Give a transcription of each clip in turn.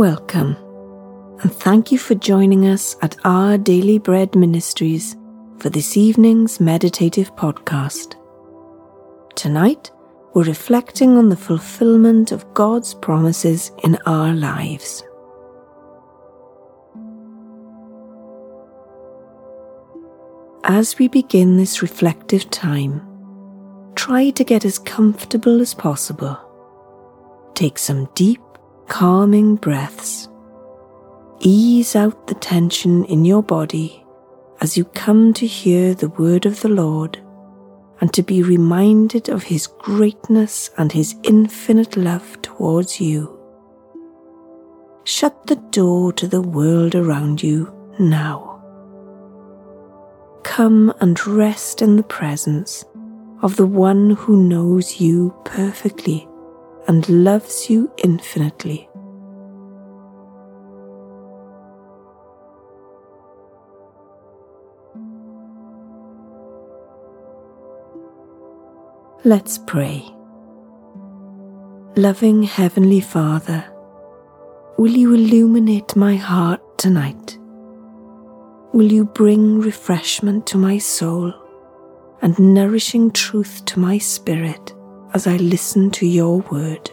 Welcome, and thank you for joining us at our Daily Bread Ministries for this evening's meditative podcast. Tonight, we're reflecting on the fulfillment of God's promises in our lives. As we begin this reflective time, try to get as comfortable as possible. Take some deep, calming breaths. Ease out the tension in your body as you come to hear the word of the Lord and to be reminded of His greatness and His infinite love towards you. Shut the door to the world around you now. Come and rest in the presence of the one who knows you perfectly and loves you infinitely. Let's pray. Loving Heavenly Father, will you illuminate my heart tonight? Will you bring refreshment to my soul and nourishing truth to my spirit as I listen to your word?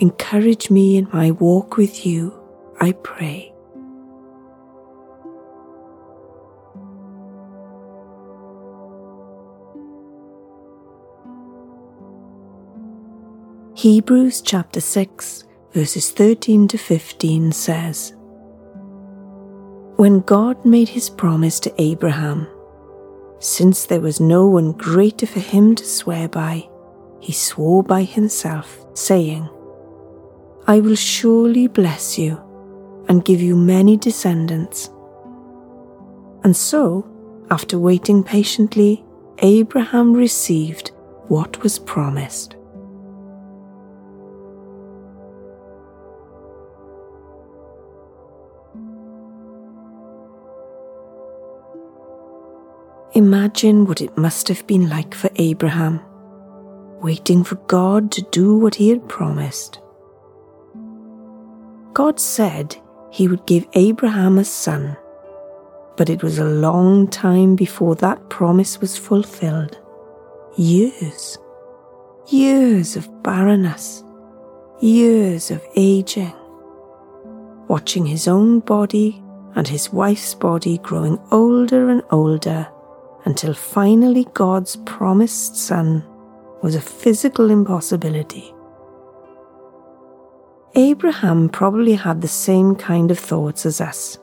Encourage me in my walk with you, I pray. Hebrews chapter 6, verses 13 to 15 says, When God made his promise to Abraham, since there was no one greater for him to swear by, he swore by himself, saying, I will surely bless you and give you many descendants. And so, after waiting patiently, Abraham received what was promised. Imagine what it must have been like for Abraham, waiting for God to do what he had promised. God said he would give Abraham a son, but it was a long time before that promise was fulfilled. Years, years of barrenness, years of aging, watching his own body and his wife's body growing older and older until finally God's promised son was a physical impossibility. Abraham probably had the same kind of thoughts as us.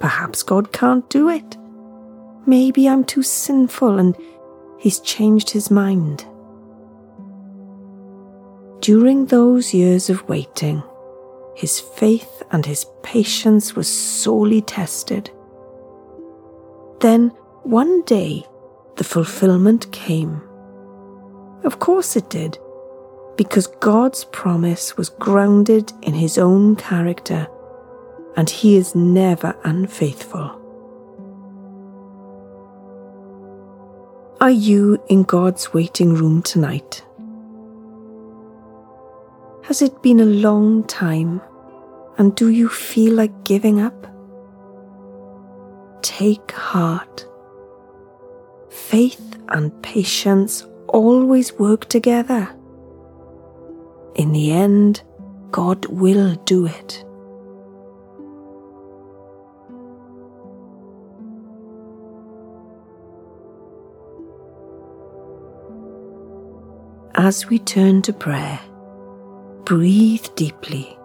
Perhaps God can't do it. Maybe I'm too sinful and he's changed his mind. During those years of waiting, his faith and his patience was sorely tested. Then one day, the fulfillment came. Of course it did, because God's promise was grounded in His own character, and He is never unfaithful. Are you in God's waiting room tonight? Has it been a long time, and do you feel like giving up? Take heart faith and patience always work together. In the end, God will do it. As we turn to prayer, breathe deeply,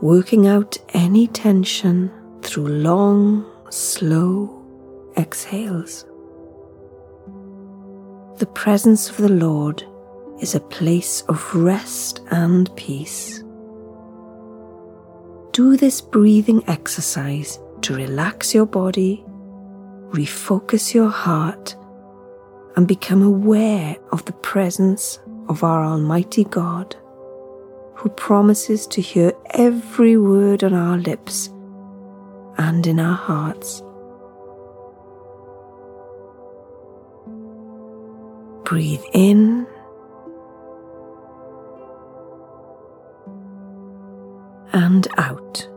working out any tension through long, slow exhales. The presence of the Lord is a place of rest and peace. Do this breathing exercise to relax your body, refocus your heart, and become aware of the presence of our Almighty God, who promises to hear every word on our lips and in our hearts. Breathe in and out.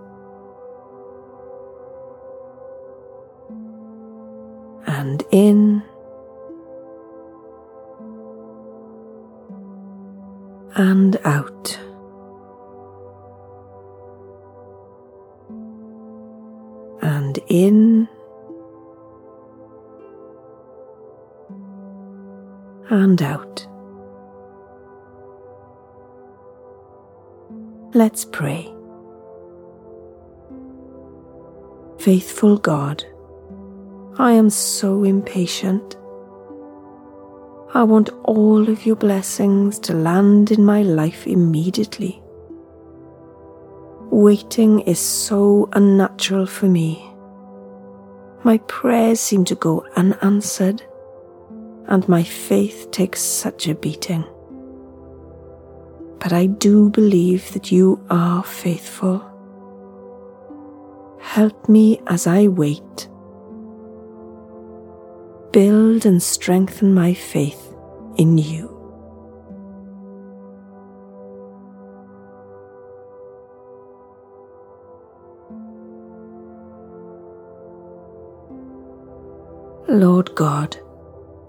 And in and out. And in and out. Let's pray. Faithful God, I am so impatient. I want all of your blessings to land in my life immediately. Waiting is so unnatural for me. My prayers seem to go unanswered, and my faith takes such a beating. But I do believe that you are faithful. Help me as I wait build and strengthen my faith in you. Lord God,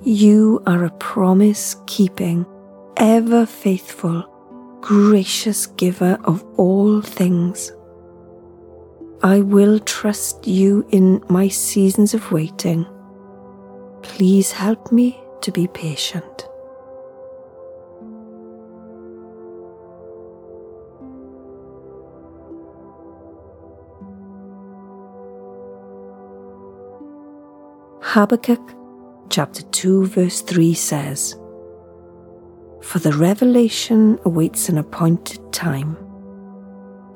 you are a promise keeping, ever faithful, gracious giver of all things. I will trust you in my seasons of waiting Please help me to be patient. Habakkuk chapter 2 verse 3 says, For the revelation awaits an appointed time.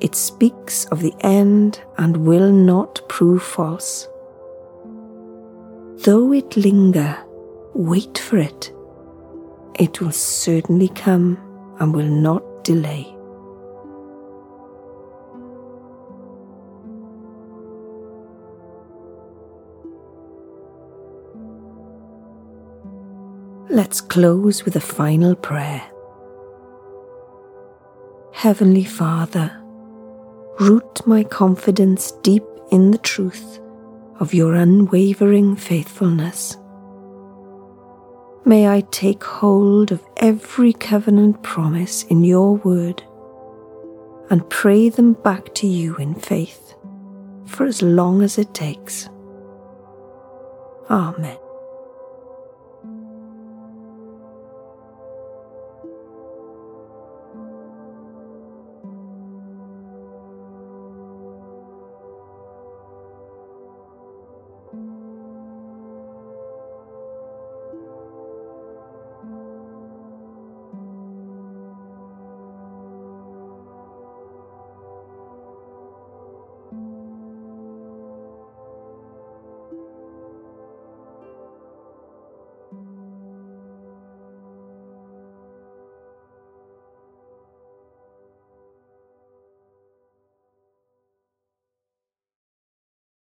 It speaks of the end and will not prove false. Though it linger, wait for it. It will certainly come and will not delay. Let's close with a final prayer. Heavenly Father, root my confidence deep in the truth of your unwavering faithfulness. May I take hold of every covenant promise in your word and pray them back to you in faith for as long as it takes. Amen.